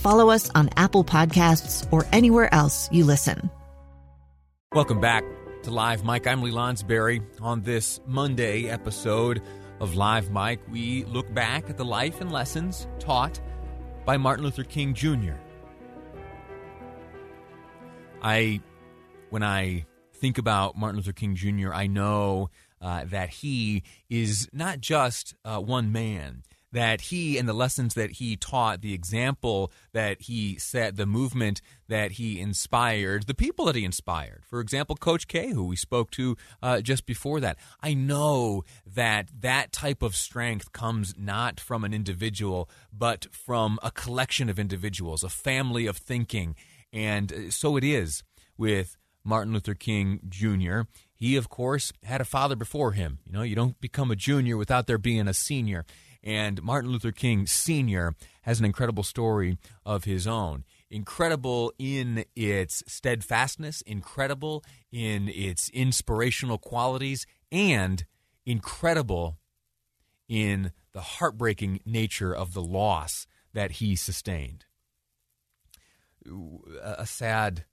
follow us on Apple Podcasts, or anywhere else you listen. Welcome back to Live Mic. I'm Lee Lonsberry. On this Monday episode of Live Mic, we look back at the life and lessons taught by Martin Luther King Jr. I, when I think about Martin Luther King Jr., I know uh, that he is not just uh, one man that he and the lessons that he taught, the example that he set, the movement that he inspired, the people that he inspired. For example, Coach K, who we spoke to uh, just before that. I know that that type of strength comes not from an individual, but from a collection of individuals, a family of thinking. And uh, so it is with Martin Luther King Jr. He, of course, had a father before him. You know, you don't become a junior without there being a senior. And Martin Luther King Sr. has an incredible story of his own. Incredible in its steadfastness, incredible in its inspirational qualities, and incredible in the heartbreaking nature of the loss that he sustained. A sad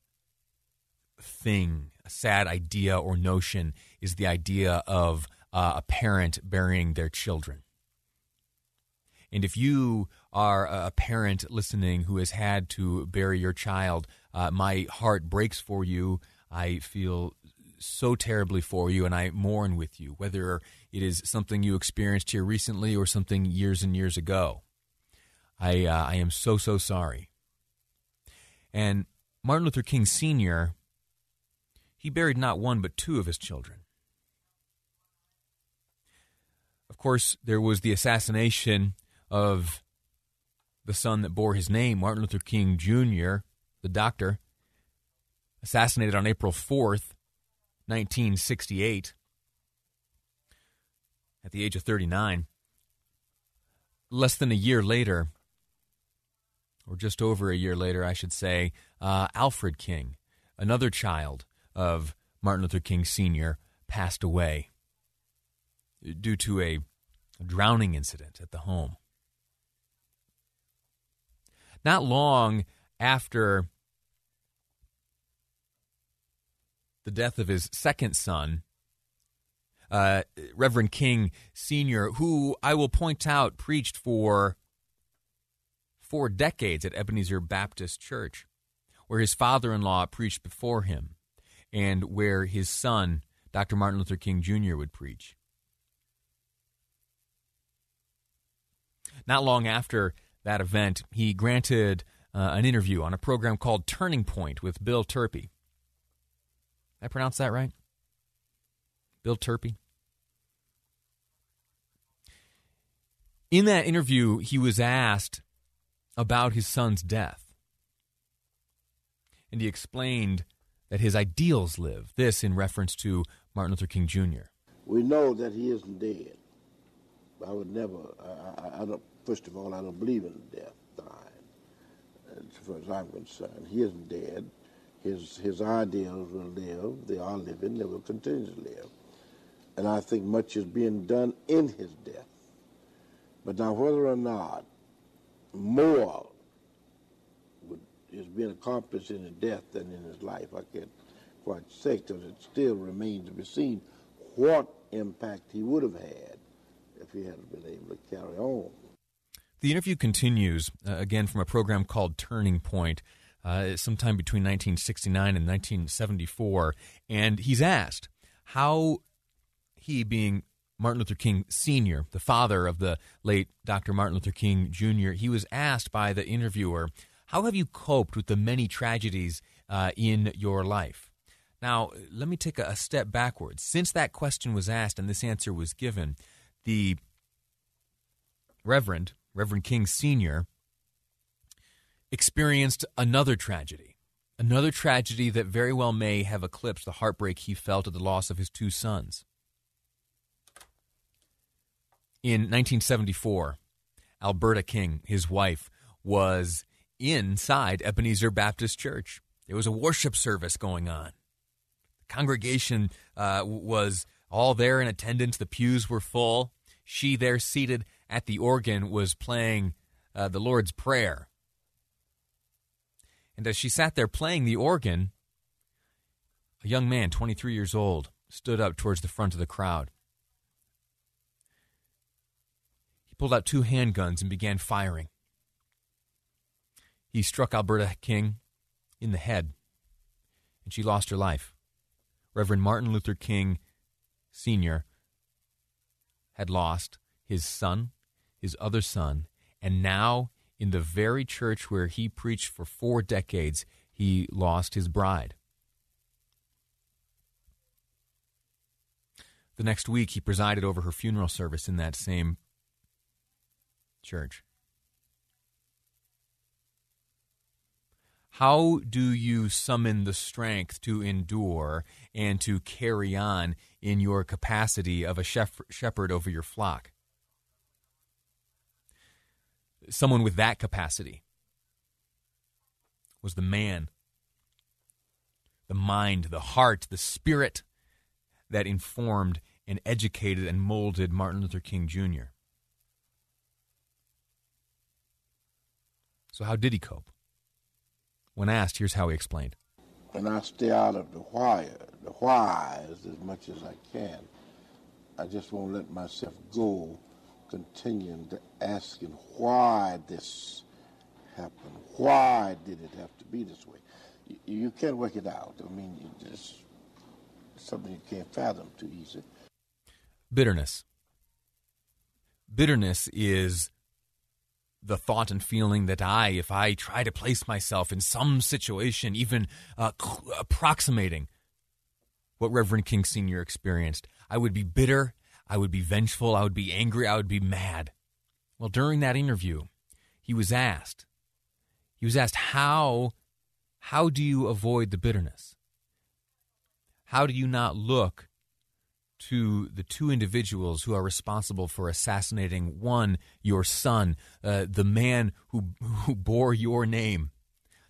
thing, a sad idea or notion is the idea of uh, a parent burying their children. And if you are a parent listening who has had to bury your child, uh, my heart breaks for you. I feel so terribly for you, and I mourn with you, whether it is something you experienced here recently or something years and years ago. I, uh, I am so, so sorry. And Martin Luther King Sr., he buried not one but two of his children. Of course, there was the assassination of the son that bore his name, Martin Luther King Jr., the doctor, assassinated on April 4th, 1968, at the age of 39. Less than a year later, or just over a year later, I should say, uh, Alfred King, another child of Martin Luther King Sr., passed away due to a drowning incident at the home. Not long after the death of his second son, uh, Reverend King Sr., who I will point out preached for four decades at Ebenezer Baptist Church, where his father in law preached before him, and where his son, Dr. Martin Luther King Jr., would preach. Not long after that event, he granted uh, an interview on a program called Turning Point with Bill Turpie. I pronounce that right? Bill Turpie. In that interview, he was asked about his son's death. And he explained that his ideals live, this in reference to Martin Luther King Jr. We know that he isn't dead. I would never, I, I, I don't, First of all, I don't believe in death, dying, as far as I'm concerned. He isn't dead. His, his ideals will live. They are living. They will continue to live. And I think much is being done in his death. But now, whether or not more would, is being accomplished in his death than in his life, I can't quite say, because it still remains to be seen what impact he would have had if he hadn't been able to carry on. The interview continues, uh, again, from a program called Turning Point. uh, sometime between 1969 and 1974. And he's asked how he, being Martin Luther King Sr., the father of the late Dr. Martin Luther King Jr., he was asked by the interviewer, How have you coped with the many tragedies uh, in your life? Now, let me take a, a step backwards. Since that question was asked and this answer was given, the Reverend, Reverend King Sr., experienced another tragedy. Another tragedy that very well may have eclipsed the heartbreak he felt at the loss of his two sons. In 1974, Alberta King, his wife, was inside Ebenezer Baptist Church. There was a worship service going on. The congregation uh, was all there in attendance. The pews were full. She, there seated at the organ, was playing uh, the Lord's Prayer. And as she sat there playing the organ, a young man, 23 years old, stood up towards the front of the crowd. He pulled out two handguns and began firing. He struck Alberta King in the head, and she lost her life. Reverend Martin Luther King Sr. had lost his son, his other son, and now in the very church where he preached for four decades, he lost his bride. The next week, he presided over her funeral service in that same church. How do you summon the strength to endure and to carry on in your capacity of a shepherd over your flock? Someone with that capacity was the man, the mind, the heart, the spirit that informed and educated and molded Martin Luther King Jr. So, how did he cope? When asked, here's how he explained. And I stay out of the why, the whys as much as I can. I just won't let myself go continuing to asking why this happened. Why did it have to be this way? You, you can't work it out. I mean, it's something you can't fathom too easy. Bitterness. Bitterness is the thought and feeling that I, if I try to place myself in some situation, even uh, approximating what Reverend King Sr. experienced, I would be bitter I would be vengeful. I would be angry. I would be mad. Well, during that interview, he was asked, he was asked, how, how do you avoid the bitterness? How do you not look to the two individuals who are responsible for assassinating one, your son, uh, the man who, who bore your name,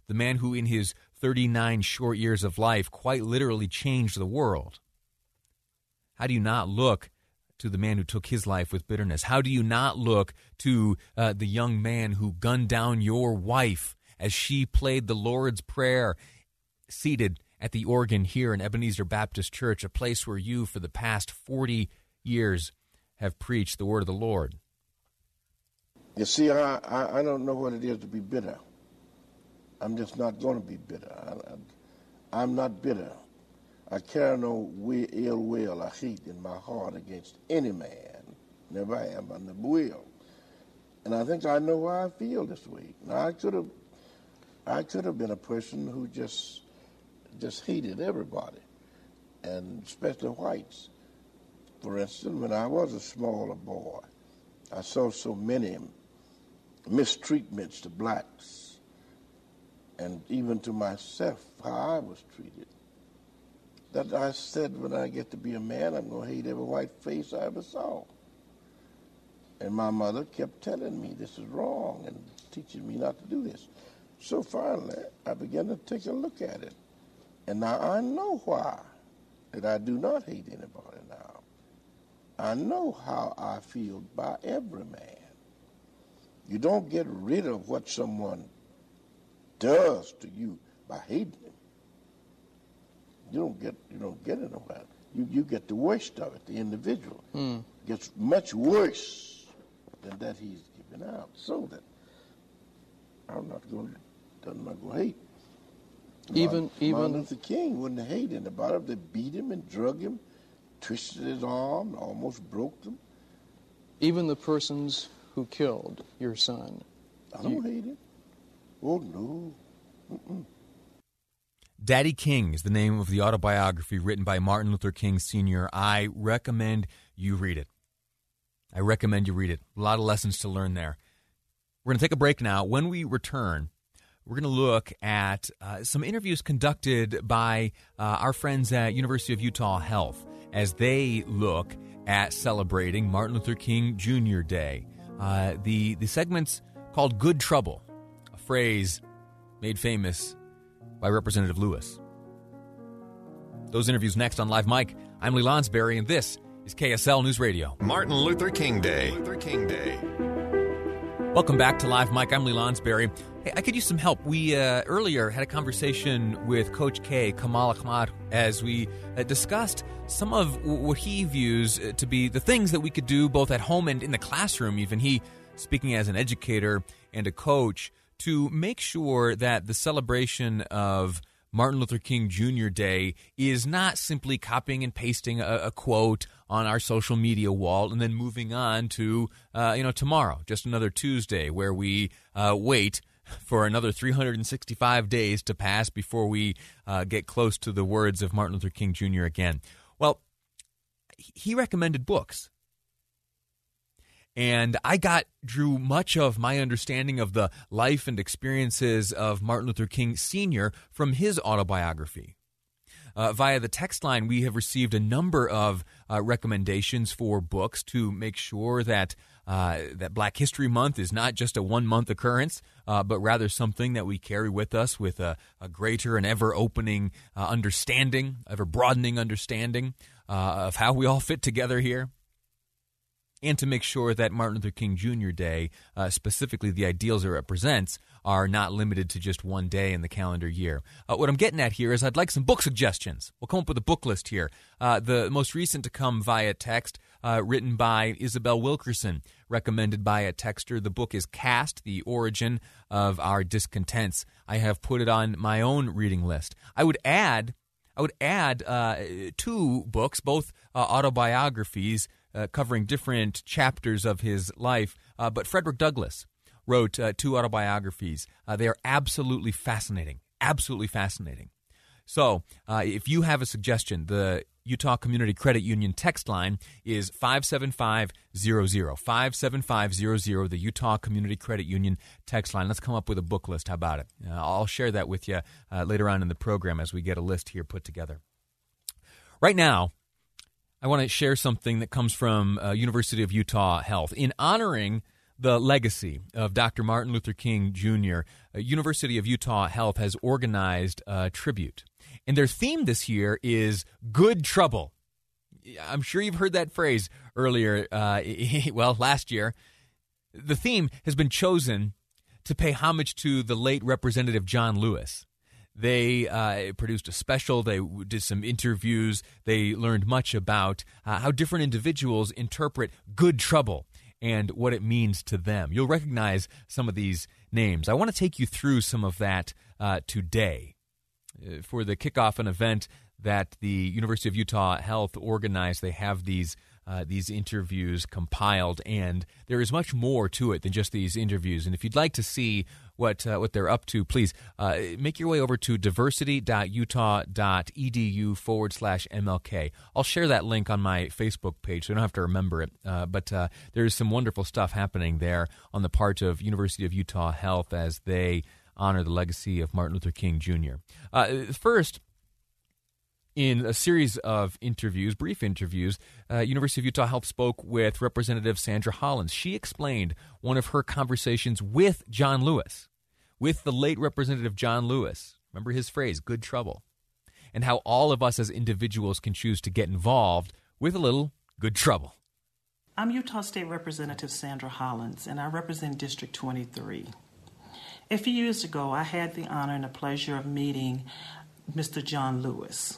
the man who, in his 39 short years of life, quite literally changed the world? How do you not look to the man who took his life with bitterness? How do you not look to uh, the young man who gunned down your wife as she played the Lord's Prayer seated at the organ here in Ebenezer Baptist Church, a place where you, for the past 40 years, have preached the word of the Lord? You see, I, I, I don't know what it is to be bitter. I'm just not going to be bitter. I, I'm not bitter. I carry no ill will or hate in my heart against any man. Never have, I never will. And I think I know why I feel this way. Now I could have I could have been a person who just just hated everybody, and especially whites. For instance, when I was a smaller boy, I saw so many mistreatments to blacks, and even to myself, how I was treated that I said when I get to be a man, I'm going to hate every white face I ever saw. And my mother kept telling me this is wrong and teaching me not to do this. So finally, I began to take a look at it. And now I know why that I do not hate anybody now. I know how I feel by every man. You don't get rid of what someone does to you by hating you don't get you don't get it about it. You you get the worst of it. The individual mm. gets much worse than that he's given out. So that I'm not going to I'm not going to hate. Even Martin, even Martin Luther King wouldn't hate anybody if they beat him and drug him, twisted his arm, almost broke them. even the persons who killed your son. I don't hate him. Oh no. Daddy King is the name of the autobiography written by Martin Luther King Sr. I recommend you read it. I recommend you read it. A lot of lessons to learn there. We're going to take a break now. When we return, we're going to look at uh, some interviews conducted by uh, our friends at University of Utah Health as they look at celebrating Martin Luther King Jr. Day. Uh, the the segment's called "Good Trouble," a phrase made famous by Representative Lewis. Those interviews next on Live Mic. I'm Lee Lonsberry, and this is KSL News Radio. Martin Luther King Day. Luther King Day. Welcome back to Live Mic. I'm Lee Lonsberry. Hey, I could use some help. We uh, earlier had a conversation with Coach K, Kamal Ahmad, as we uh, discussed some of w- what he views uh, to be the things that we could do both at home and in the classroom, even he speaking as an educator and a coach, to make sure that the celebration of Martin Luther King Jr. Day is not simply copying and pasting a, a, quote on our social media wall and then moving on to uh, you know tomorrow, just another Tuesday, where we uh, wait for another 365 days to pass before we uh, get close to the words of Martin Luther King Jr. again. Well, he recommended books. And I got drew much of my understanding of the life and experiences of Martin Luther King Sr. from his autobiography. Uh, via the text line, we have received a number of uh, recommendations for books to make sure that uh, that Black History Month is not just a one month occurrence, uh, but rather something that we carry with us with a, a greater and ever opening uh, understanding, ever broadening understanding uh, of how we all fit together here and to make sure that Martin Luther King Jr. Day, uh, specifically the ideals it represents, are not limited to just one day in the calendar year. Uh, what I'm getting at here is I'd like some book suggestions. We'll come up with a book list here. Uh, the most recent to come via text, uh, written by Isabel Wilkerson, recommended by a texter. The book is Caste, The Origin of Our Discontents. I have put it on my own reading list. I would add I would add uh, two books, both uh, autobiographies uh, covering different chapters of his life. Uh, but Frederick Douglass wrote uh, two autobiographies. Uh, they are absolutely fascinating. Absolutely fascinating. So, if you have a suggestion, the Utah Community Credit Union text line is 57500. 57500, the Utah Community Credit Union text line. Let's come up with a book list. How about it? Uh, I'll share that with you uh, later on in the program as we get a list here put together. Right now, I want to share something that comes from uh, University of Utah Health. In honoring the legacy of Dr. Martin Luther King Jr., uh, University of Utah Health has organized a tribute. And their theme this year is Good Trouble. I'm sure you've heard that phrase earlier, uh, well, last year. The theme has been chosen to pay homage to the late Representative John Lewis. They uh, produced a special. They did some interviews. They learned much about uh, how different individuals interpret good trouble and what it means to them. You'll recognize some of these names. I want to take you through some of that uh, today. Uh, for the kickoff an event that the University of Utah Health organized, they have these uh, these interviews compiled, and there is much more to it than just these interviews. And if you'd like to see what uh, what they're up to, please uh, make your way over to diversity.utah.edu forward slash MLK. I'll share that link on my Facebook page, so you don't have to remember it. Uh, but uh, there's some wonderful stuff happening there on the part of University of Utah Health as they honor the legacy of Martin Luther King Jr. Uh, first, in a series of interviews, brief interviews, uh, University of Utah Health spoke with Representative Sandra Hollins. She explained one of her conversations with John Lewis, with the late Representative John Lewis. Remember his phrase, good trouble, and how all of us as individuals can choose to get involved with a little good trouble. I'm Utah State Representative Sandra Hollins, and I represent District 23. A few years ago, I had the honor and the pleasure of meeting Mr. John Lewis.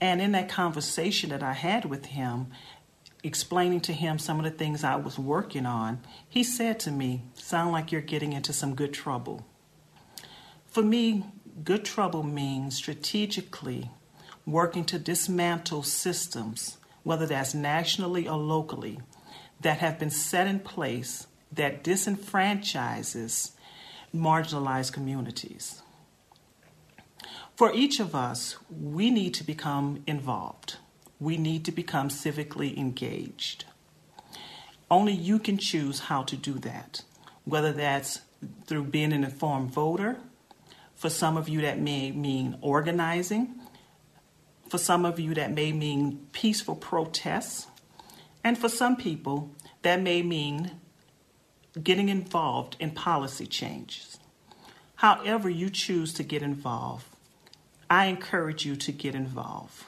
And in that conversation that I had with him, explaining to him some of the things I was working on, he said to me, Sound like you're getting into some good trouble. For me, good trouble means strategically working to dismantle systems, whether that's nationally or locally, that have been set in place that disenfranchises marginalized communities. For each of us, we need to become involved. We need to become civically engaged. Only you can choose how to do that, whether that's through being an informed voter. For some of you, that may mean organizing. For some of you, that may mean peaceful protests. And for some people, that may mean getting involved in policy changes. However, you choose to get involved, I encourage you to get involved.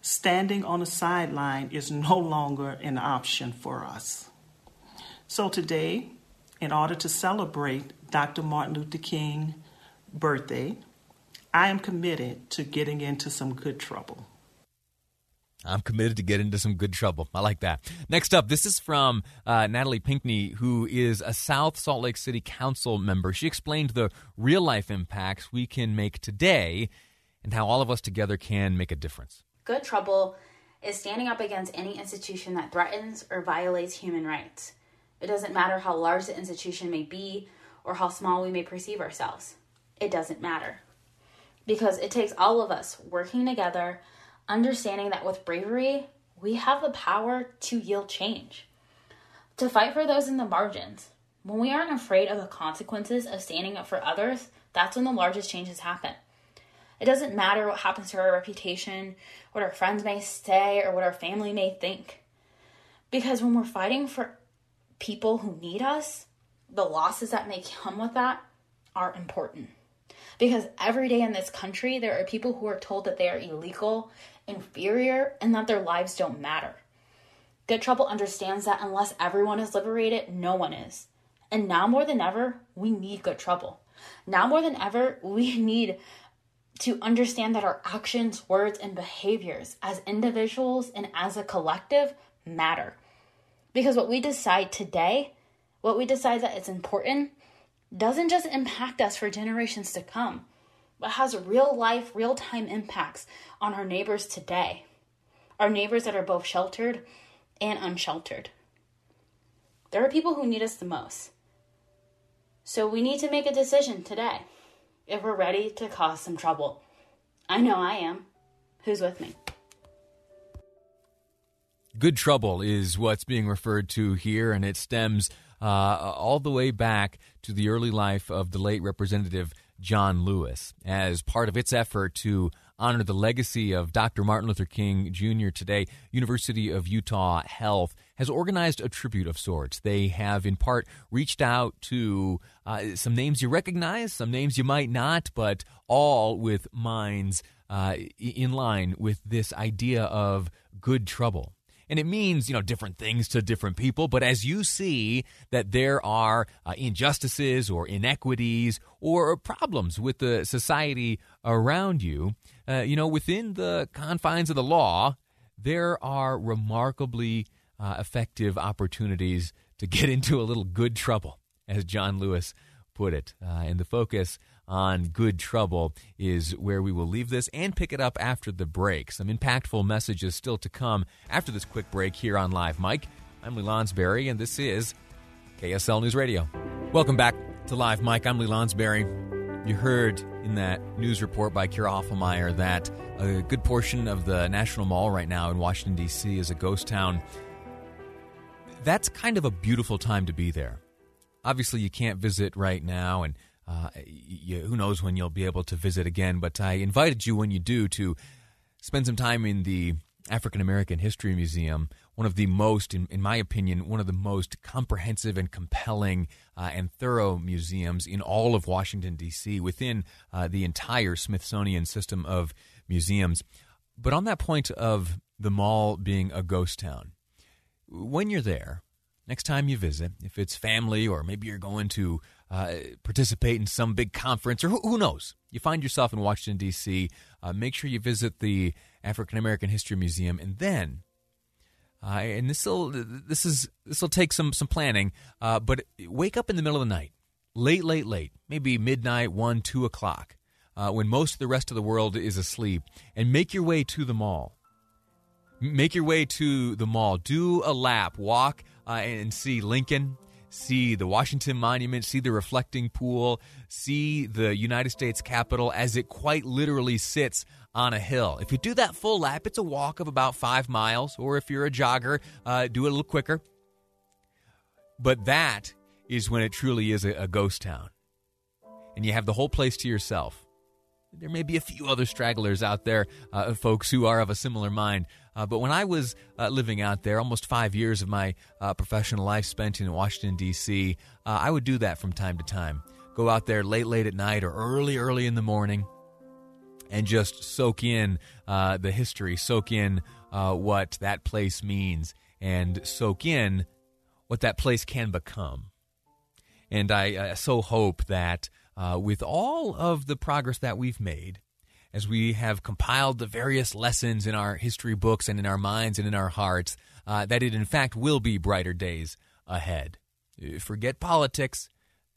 Standing on the sideline is no longer an option for us. So today, in order to celebrate Dr. Martin Luther King birthday, I am committed to getting into some good trouble. I'm committed to get into some good trouble. I like that. Next up, this is from uh, Natalie Pinkney, who is a South Salt Lake City Council member. She explained the real life impacts we can make today and how all of us together can make a difference. Good trouble is standing up against any institution that threatens or violates human rights. It doesn't matter how large the institution may be or how small we may perceive ourselves. It doesn't matter. Because it takes all of us working together understanding that with bravery, we have the power to yield change, to fight for those in the margins. When we aren't afraid of the consequences of standing up for others, that's when the largest changes happen. It doesn't matter what happens to our reputation, what our friends may say, or what our family may think. Because when we're fighting for people who need us, the losses that may come with that are important. Because every day in this country, there are people who are told that they are illegal inferior, and that their lives don't matter. Good Trouble understands that unless everyone is liberated, no one is. And now more than ever, we need Good Trouble. Now more than ever, we need to understand that our actions, words, and behaviors as individuals and as a collective matter. Because what we decide today, what we decide that is important, doesn't just impact us for generations to come but has real life, real time impacts on our neighbors today. Our neighbors that are both sheltered and unsheltered. There are people who need us the most. So we need to make a decision today if we're ready to cause some trouble. I know I am. Who's with me? Good trouble is what's being referred to here, and it stems uh, all the way back to the early life of the late Representative John Lewis as part of its effort to honor the legacy of Dr. Martin Luther King Jr. today. University of Utah Health has organized a tribute of sorts. They have, in part, reached out to uh, some names you recognize, some names you might not, but all with minds uh, in line with this idea of good trouble and it means you know different things to different people. But as you see that there are uh, injustices or inequities or problems with the society around you uh, you know within the confines of the law there are remarkably uh, effective opportunities to get into a little good trouble as John Lewis put it. Uh, and the focus on good trouble is where we will leave this and pick it up after the break. Some impactful messages still to come after this quick break here on Live Mic. I'm Lee Lonsberry, and this is KSL News Radio. Welcome back to Live Mic. I'm Lee Lonsberry. You heard in that news report by Kira Hoffelmeyer that a good portion of the National Mall right now in Washington, D.C. is a ghost town. That's kind of a beautiful time to be there. Obviously, you can't visit right now, and uh, you, who knows when you'll be able to visit again, but I invited you when you do to spend some time in the African American History Museum, one of the most, in, in, my opinion, one of the most comprehensive and compelling uh, and thorough museums in all of Washington, D.C., within uh, the entire Smithsonian system of museums. But on that point of the mall being a ghost town, when you're there, next time you visit, if it's family or maybe you're going to uh, participate in some big conference, or who, who, knows? You find yourself in Washington, D.C., uh, make sure you visit the African American History Museum, and then. Uh, and this will this is this will take some some planning, uh, but wake up in the middle of the night, late, late, late, maybe midnight, one, two o'clock. uh, when most of the rest of the world is asleep, and make your way to the mall. Make your way to the mall. Do a lap. Walk and see Lincoln, see the Washington Monument, see the reflecting pool, see the United States Capitol as it quite literally sits on a hill. If you do that full lap, it's a walk of about five miles, or if you're a jogger, uh, do it a little quicker. But that is when it truly is a, a ghost town. And you have the whole place to yourself. There may be a few other stragglers out there, uh, folks who are of a similar mind. Uh, but when I was uh, living out there, almost five years of my uh, professional life spent in Washington, D.C., uh, I would do that from time to time. Go out there late, late at night or early, early in the morning and just soak in uh, the history, soak in what that place means, and soak in what that place can become. And I so hope that uh, with all of the progress that we've made, as we have compiled the various lessons in our history books and in our minds and in our hearts, uh, that it in fact will be brighter days ahead. Forget politics,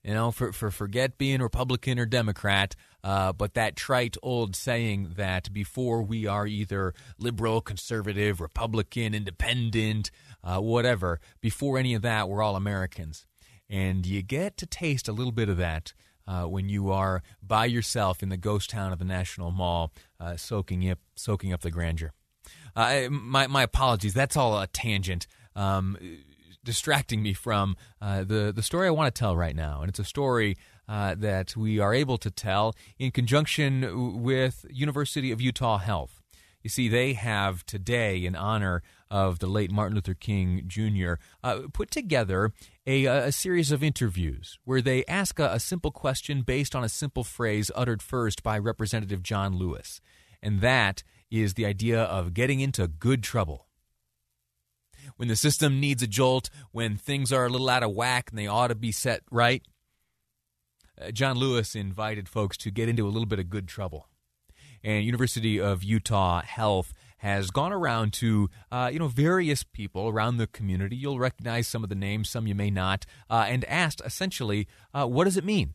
you know, for, for forget being Republican or Democrat, uh, but that trite old saying that before we are either liberal, conservative, Republican, independent, uh, whatever, before any of that, we're all Americans. And you get to taste a little bit of that uh, when you are by yourself in the ghost town of the National Mall, uh, soaking up soaking up the grandeur. Uh, my my apologies. That's all a tangent. Um, distracting me from uh, the the story I want to tell right now, and it's a story uh, that we are able to tell in conjunction with University of Utah Health. You see, they have today, in honor of the late Martin Luther King Jr., uh, put together a, a, series of interviews where they ask a, a simple question based on a simple phrase uttered first by Representative John Lewis. And that is the idea of getting into good trouble. When the system needs a jolt, when things are a little out of whack and they ought to be set right, uh, John Lewis invited folks to get into a little bit of good trouble and University of Utah Health has gone around to uh, you know various people around the community. You'll recognize some of the names, some you may not, uh, and asked essentially, uh, what does it mean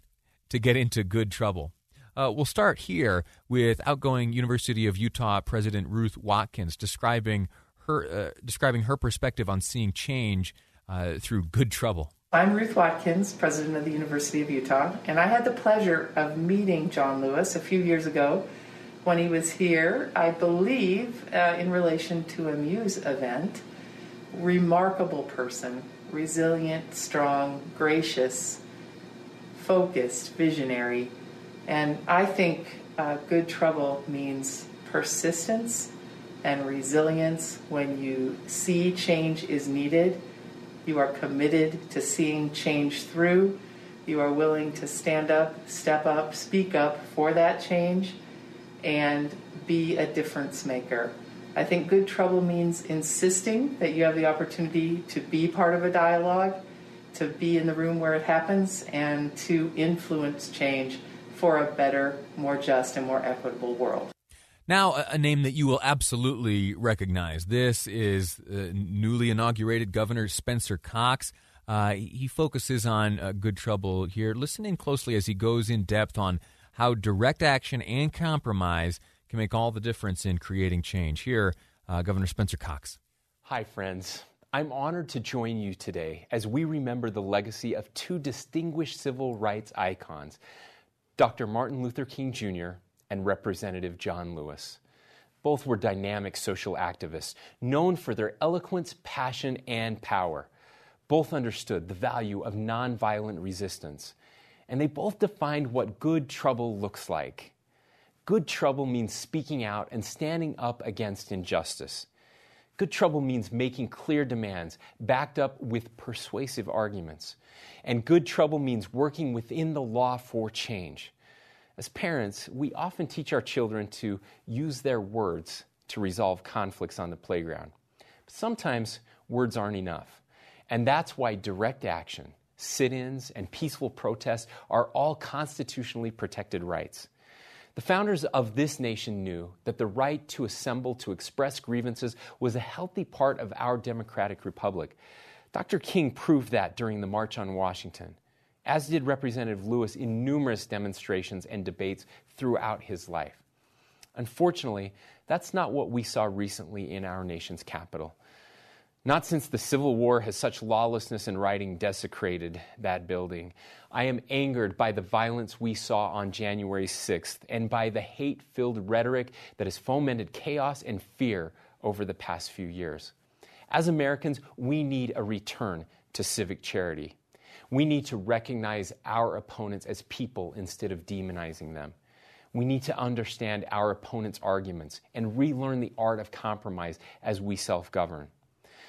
to get into good trouble? Uh, we'll start here with outgoing University of Utah President Ruth Watkins describing her uh, describing her perspective on seeing change uh, through good trouble. I'm Ruth Watkins, president of the University of Utah, and I had the pleasure of meeting John Lewis a few years ago when he was here, I believe, uh, in relation to a Muse event. Remarkable person, resilient, strong, gracious, focused, visionary. And I think uh, good trouble means persistence and resilience when you see change is needed. You are committed to seeing change through. You are willing to stand up, step up, speak up for that change and be a difference maker. I think good trouble means insisting that you have the opportunity to be part of a dialogue, to be in the room where it happens, and to influence change for a better, more just, and more equitable world. Now, a name that you will absolutely recognize. This is uh, newly inaugurated Governor Spencer Cox. Uh, he focuses on uh, good trouble here. Listen in closely as he goes in depth on how direct action and compromise can make all the difference in creating change. Here, uh, Governor Spencer Cox. Hi, friends. I'm honored to join you today as we remember the legacy of two distinguished civil rights icons, Dr. Martin Luther King Jr. and Representative John Lewis. Both were dynamic social activists, known for their eloquence, passion, and power. Both understood the value of nonviolent resistance and they both defined what good trouble looks like. Good trouble means speaking out and standing up against injustice. Good trouble means making clear demands, backed up with persuasive arguments. And good trouble means working within the law for change. As parents, we often teach our children to use their words to resolve conflicts on the playground. But sometimes words aren't enough. And that's why direct action, sit ins, and peaceful protests are all constitutionally protected rights. The founders of this nation knew that the right to assemble to express grievances was a healthy part of our democratic republic. Dr. King proved that during the March on Washington, as did Representative Lewis in numerous demonstrations and debates throughout his life. Unfortunately, that's not what we saw recently in our nation's capital. Not since the Civil War has such lawlessness and rioting desecrated that building. I am angered by the violence we saw on January 6th and by the hate filled rhetoric that has fomented chaos and fear over the past few years. As Americans, we need a return to civic charity. We need to recognize our opponents as people instead of demonizing them. We need to understand our opponents' arguments and relearn the art of compromise as we self govern.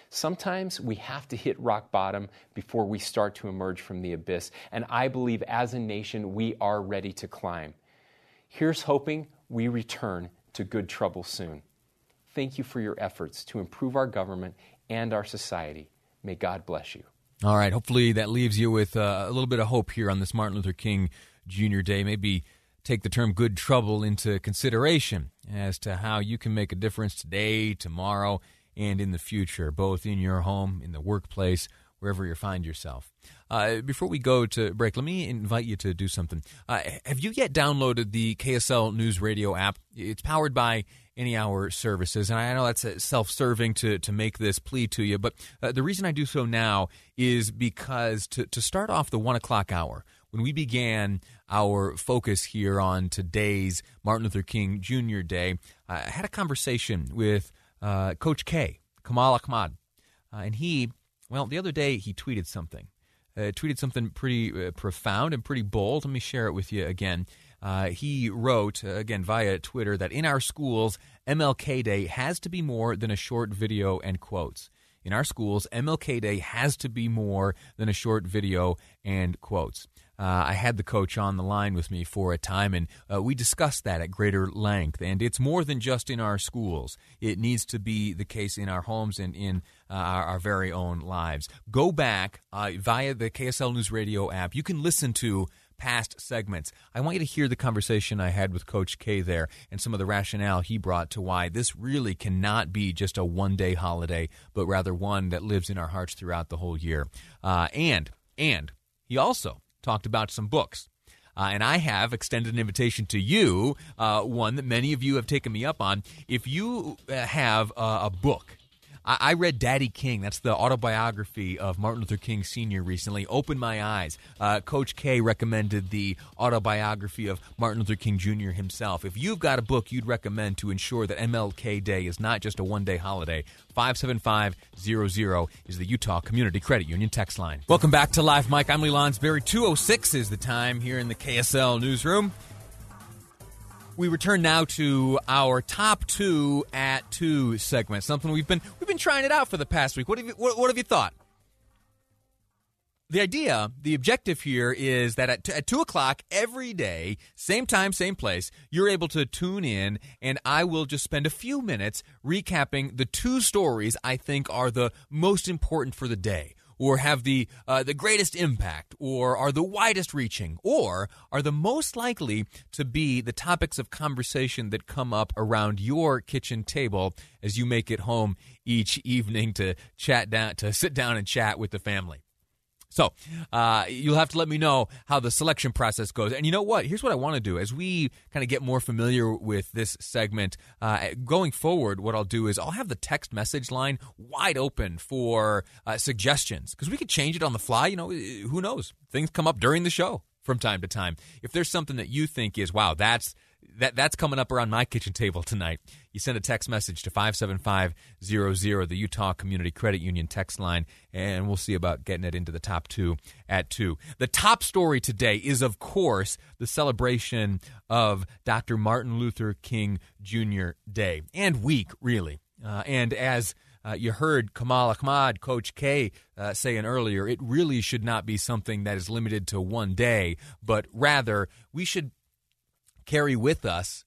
Sometimes we have to hit rock bottom before we start to emerge from the abyss, and I believe as a nation we are ready to climb. Here's hoping we return to good trouble soon. Thank you for your efforts to improve our government and our society. May God bless you. All right. Hopefully that leaves you with uh, a little bit of hope here on this Martin Luther King Jr. Day. Maybe take the term good trouble into consideration as to how you can make a difference today, tomorrow, and in the future, both in your home, in the workplace, wherever you find yourself. Uh, before we go to break, let me invite you to do something. Uh, have you yet downloaded the KSL News Radio app? It's powered by Any Hour Services. And I know that's uh, self serving to, to make this plea to you, but uh, the reason I do so now is because to, to start off the one o'clock hour, when we began our focus here on today's Martin Luther King Jr. Day, I had a conversation with uh, Coach K, Kamal Ahmad. Uh, and he, well, the other day he tweeted something. Uh, tweeted something pretty uh, profound and pretty bold. Let me share it with you again. He wrote, again via Twitter, that in our schools, MLK Day has to be more than a short video and quotes. In our schools, MLK Day has to be more than a short video and quotes. Uh, I had the coach on the line with me for a time, and uh, we discussed that at greater length. And it's more than just in our schools, it needs to be the case in our homes and in uh, our, our, very own lives. Go back uh, via the KSL News Radio app. You can listen to past segments. I want you to hear the conversation I had with Coach K there and some of the rationale he brought to why this really cannot be just a one day holiday, but rather one that lives in our hearts throughout the whole year. Uh, and, and he also talked about some books. Uh, and I have extended an invitation to you, uh, one that many of you have taken me up on. If you uh, have a book I, I read Daddy King. That's the autobiography of Martin Luther King Sr. recently. Opened my eyes. Uh, Coach K recommended the autobiography of Martin Luther King Jr. himself. If you've got a book you'd recommend to ensure that MLK Day is not just a one day holiday, 57500 is the Utah Community Credit Union text line. Welcome back to Live Mic. I'm Lee Lonsberry. 206 is the time here in the KSL newsroom. We return now to our top two at two segment. Something we've been we've been trying it out for the past week. What have you what, what have you thought? The idea, the objective here is that at, t- at two o'clock every day, same time, same place, you're able to tune in, and I will just spend a few minutes recapping the two stories I think are the most important for the day or have the uh, the greatest impact or are the widest reaching or are the most likely to be the topics of conversation that come up around your kitchen table as you make it home each evening to chat down to sit down and chat with the family. So uh, you'll have to let me know how the selection process goes. And you know what? Here's what I want to do as we kind of get more familiar with this segment. Uh, going forward, what I'll do is I'll have the text message line wide open for uh, suggestions because we could change it on the fly. You know, who knows? Things come up during the show from time to time. If there's something that you think is, wow, that's that that's coming up around my kitchen table tonight. You send a text message to 57500, the Utah Community Credit Union text line, and we'll see about getting it into the top two at two. The top story today is, of course, the celebration of Dr. Martin Luther King Jr. Day and week, really. Uh, and as uh, you heard Kamal Ahmad, Coach K, uh, saying earlier, it really should not be something that is limited to one day, but rather we should carry with us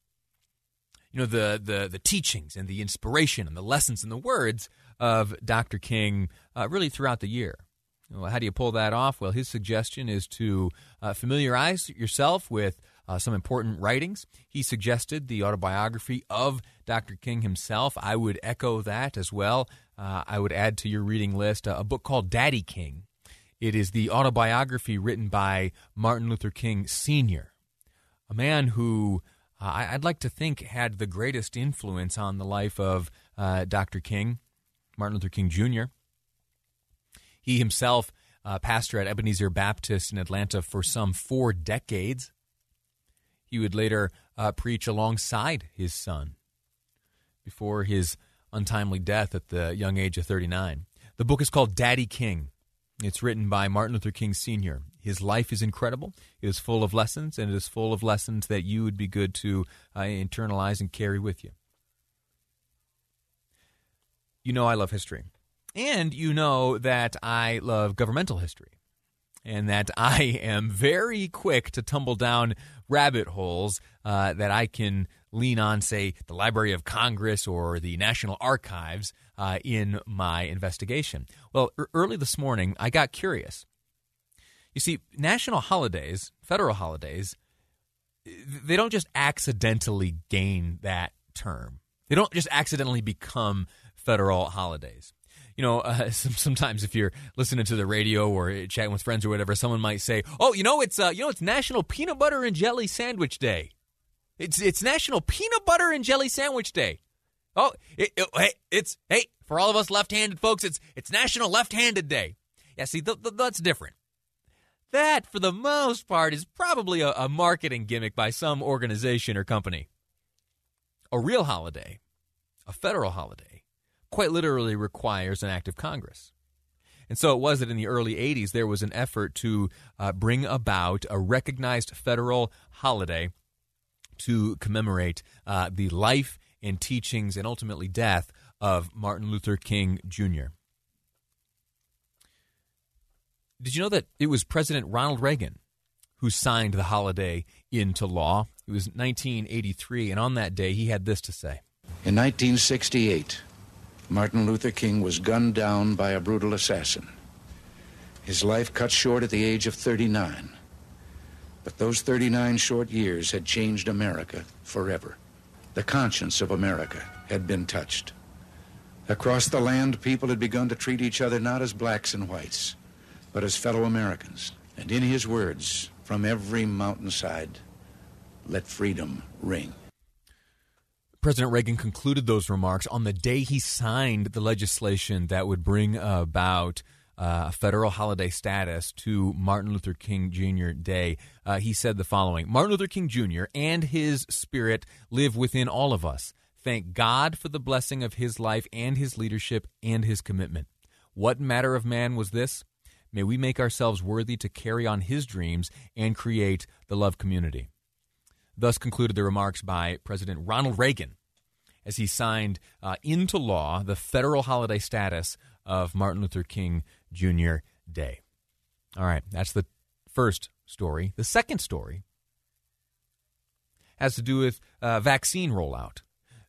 you know the the the teachings and the inspiration and the lessons and the words of Dr. King uh, really throughout the year. Well, how do you pull that off? Well, his suggestion is to uh, familiarize yourself with uh, some important writings. He suggested the autobiography of Dr. King himself. I would echo that as well. Uh, I would add to your reading list a book called Daddy King. It is the autobiography written by Martin Luther King Sr. a man who uh, I'd like to think had the greatest influence on the life of uh, Dr. King, Martin Luther King Jr. He himself, uh, pastor at Ebenezer Baptist in Atlanta for some four decades. He would later uh, preach alongside his son before his untimely death at the young age of 39. The book is called Daddy King. It's written by Martin Luther King Sr. His life is incredible. It is full of lessons, and it is full of lessons that you would be good to uh, internalize and carry with you. You know I love history. And you know that I love governmental history. And that I am very quick to tumble down rabbit holes uh, that I can lean on, say, the Library of Congress or the National Archives uh, in my investigation. Well, early this morning, I got curious. You see, national holidays, federal holidays, they don't just accidentally gain that term. They don't just accidentally become federal holidays. You know, uh, sometimes if you're listening to the radio or chatting with friends or whatever, someone might say, "Oh, you know, it's uh, you know, it's National Peanut Butter and Jelly Sandwich Day." It's it's National Peanut Butter and Jelly Sandwich Day. Oh, it, it, hey, it's hey for all of us left-handed folks, it's it's National Left-Handed Day. Yeah, see, th- th- that's different. That, for the most part, is probably a, a marketing gimmick by some organization or company. A real holiday, a federal holiday, quite literally requires an act of Congress. And so it was that in the early 80s, there was an effort to uh, bring about a recognized federal holiday to commemorate uh, the life and teachings and ultimately death of Martin Luther King Jr. Did you know that it was President Ronald Reagan who signed the holiday into law? It was 1983, and on that day, he had this to say In 1968, Martin Luther King was gunned down by a brutal assassin. His life cut short at the age of 39. But those 39 short years had changed America forever. The conscience of America had been touched. Across the land, people had begun to treat each other not as blacks and whites, but as fellow Americans. And in his words, from every mountainside, let freedom ring. President Reagan concluded those remarks on the day he signed the legislation that would bring about uh, federal holiday status to Martin Luther King Jr. Day. Uh, he said the following Martin Luther King Jr. and his spirit live within all of us. Thank God for the blessing of his life and his leadership and his commitment. What matter of man was this? May we make ourselves worthy to carry on his dreams and create the love community. Thus concluded the remarks by President Ronald Reagan as he signed uh, into law the federal holiday status of Martin Luther King Jr. Day. All right, that's the first story. The second story has to do with uh, vaccine rollout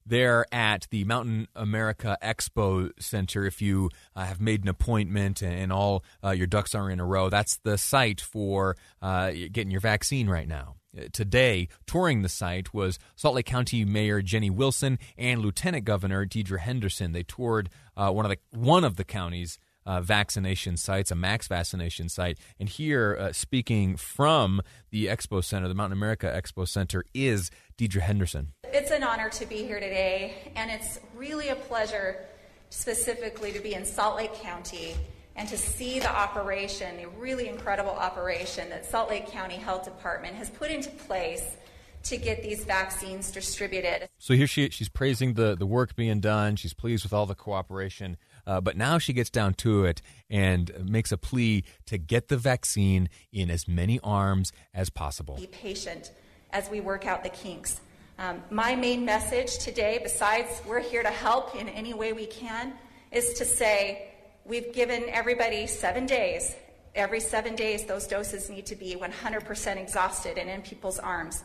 there at the Mountain America Expo Center. If you uh, have made an appointment and, all uh, your ducks are in a row, that's the site for uh, getting your vaccine right now. Uh, today, touring the site was Salt Lake County Mayor Jenny Wilson and Lieutenant Governor Deidre Henderson. They toured uh, one of the one of the county's uh, vaccination sites, a max vaccination site. And here, uh, speaking from the Expo Center, the Mountain America Expo Center, is Deidre Henderson. It's an honor to be here today, and it's really a pleasure specifically to be in Salt Lake County and to see the operation, the really incredible operation that Salt Lake County Health Department has put into place to get these vaccines distributed. So here she she's praising the the work being done. She's pleased with all the cooperation. Uh, but now she gets down to it and makes a plea to get the vaccine in as many arms as possible. Be patient as we work out the kinks. Um, my main message today, besides we're here to help in any way we can, is to say we've given everybody seven days. Every seven days, those doses need to be 100% exhausted and in people's arms.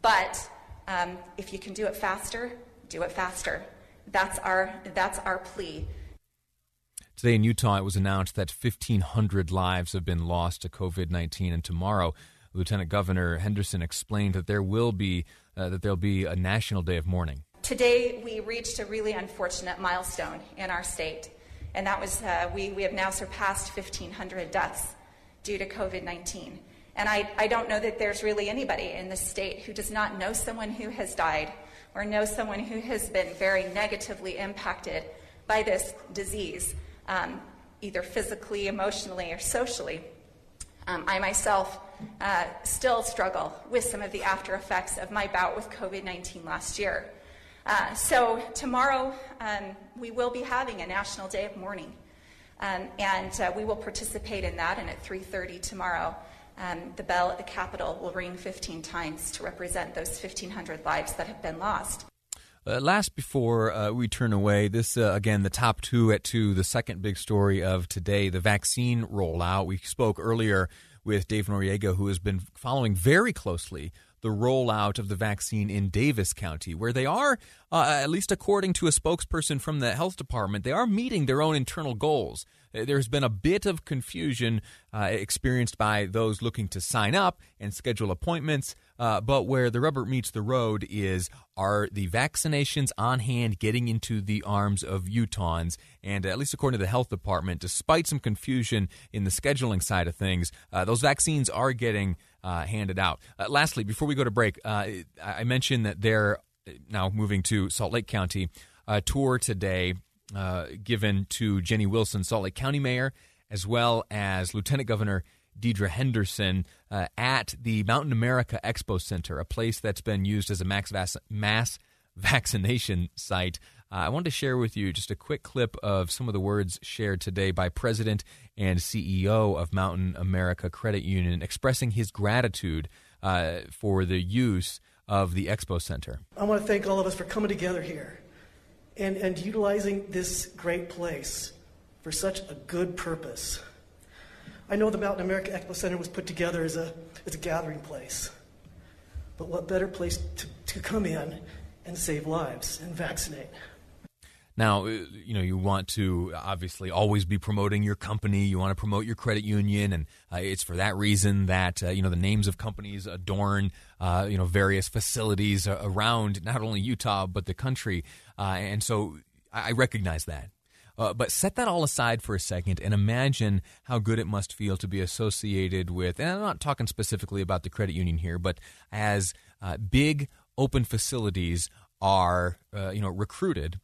But um, if you can do it faster, do it faster. That's our, that's our plea. Today in Utah, it was announced that 1,500 lives have been lost to COVID 19, and tomorrow, Lieutenant Governor Henderson explained that there will be uh, that there'll be a national day of mourning. Today, we reached a really unfortunate milestone in our state, and that was uh, we, we have now surpassed 1,500 deaths due to COVID 19. And I, I don't know that there's really anybody in this state who does not know someone who has died or know someone who has been very negatively impacted by this disease, um, either physically, emotionally, or socially. Um, I myself uh, still struggle with some of the after effects of my bout with COVID 19 last year. Uh, so tomorrow um, we will be having a national day of mourning, um, and uh, we will participate in that. And at 3:30 tomorrow, um, the bell at the Capitol will ring 15 times to represent those 1,500 lives that have been lost. Uh, last before uh, we turn away, this uh, again the top two at two, the second big story of today, the vaccine rollout. We spoke earlier with Dave Noriega, who has been following very closely the rollout of the vaccine in Davis County, where they are, uh, at least according to a spokesperson from the health department, they are meeting their own internal goals. Uh, there's been a bit of confusion uh, experienced by those looking to sign up and schedule appointments. Uh, but where the rubber meets the road is are the vaccinations on hand getting into the arms of Utahns? And at least according to the health department, despite some confusion in the scheduling side of things, uh, those vaccines are getting uh, handed out. Uh, lastly, before we go to break, uh, I mentioned that they're now moving to Salt Lake County. Tour today given to Jenny Wilson, Salt Lake County Mayor, as well as Lieutenant Governor Deidre Henderson uh, at the Mountain America Expo Center, a place that's been used as a mass, mass vaccination site. Uh, I wanted to share with you just a quick clip of some of the words shared today by President and CEO of Mountain America Credit Union expressing his gratitude uh, for the use of the Expo Center. I want to thank all of us for coming together here and, and utilizing this great place for such a good purpose. I know the Mountain America Expo Center was put together as a, as a gathering place. But what better place to, to come in and save lives and vaccinate? Now, uh, you know, you want to obviously always be promoting your company. You want to promote your credit union, and uh, it's for that reason that uh, you know the names of companies adorn uh, you know various facilities around not only Utah but the country. Uh, and so, I recognize that. Uh, but set that all aside for a second and imagine how good it must feel to be associated with, and I'm not talking specifically about the credit union here, but as uh, big open facilities are, uh, you know, recruited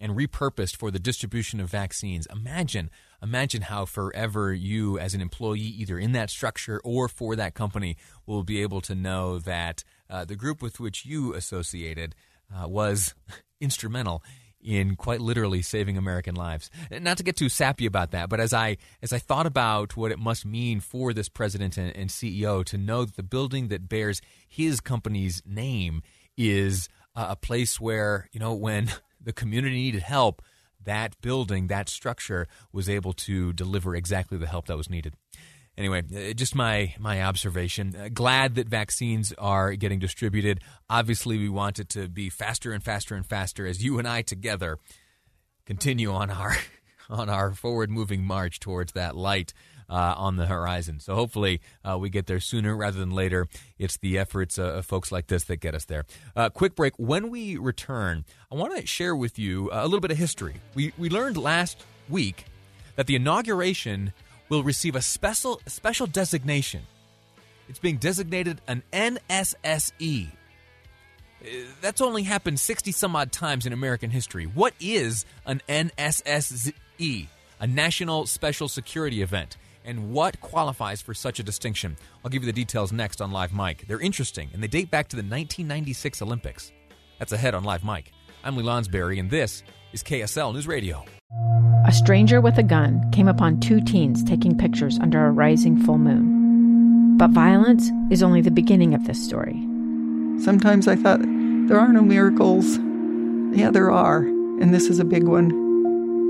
and repurposed for the distribution of vaccines. Imagine, imagine how forever you, as an employee, either in that structure or for that company, will be able to know that uh, the group with which you associated uh, was instrumental in quite literally saving American lives. Not to get too sappy about that, but as I as I thought about what it must mean for this president and, and CEO to know that the building that bears his company's name is uh, a place where you know when the community needed help, that building, that structure was able to deliver exactly the help that was needed anyway, uh, just my my observation. Uh, glad that vaccines are getting distributed. Obviously, we want it to be faster and faster and faster as you and I together continue on our on our forward moving march towards that light. Uh, on the horizon. So hopefully uh, we get there sooner rather than later. It's the efforts uh, of folks like this that get us there. Uh, quick break. When we return, I want to share with you a little bit of history. We, we learned last week that the inauguration will receive a special special designation. It's being designated an NSSE. Uh, that's only happened 60 some odd times in American history. What is an NSSE? A National Special Security Event. And what qualifies for such a distinction? I'll give you the details next on Live Mic. They're interesting, and they date back to the 1996 Olympics. That's ahead on Live Mic. I'm Lee Lonsberry, and this is KSL News Radio. A stranger with a gun came upon two teens taking pictures under a rising full moon. But violence is only the beginning of this story. Sometimes I thought, there are no miracles. Yeah, there are, and this is a big one.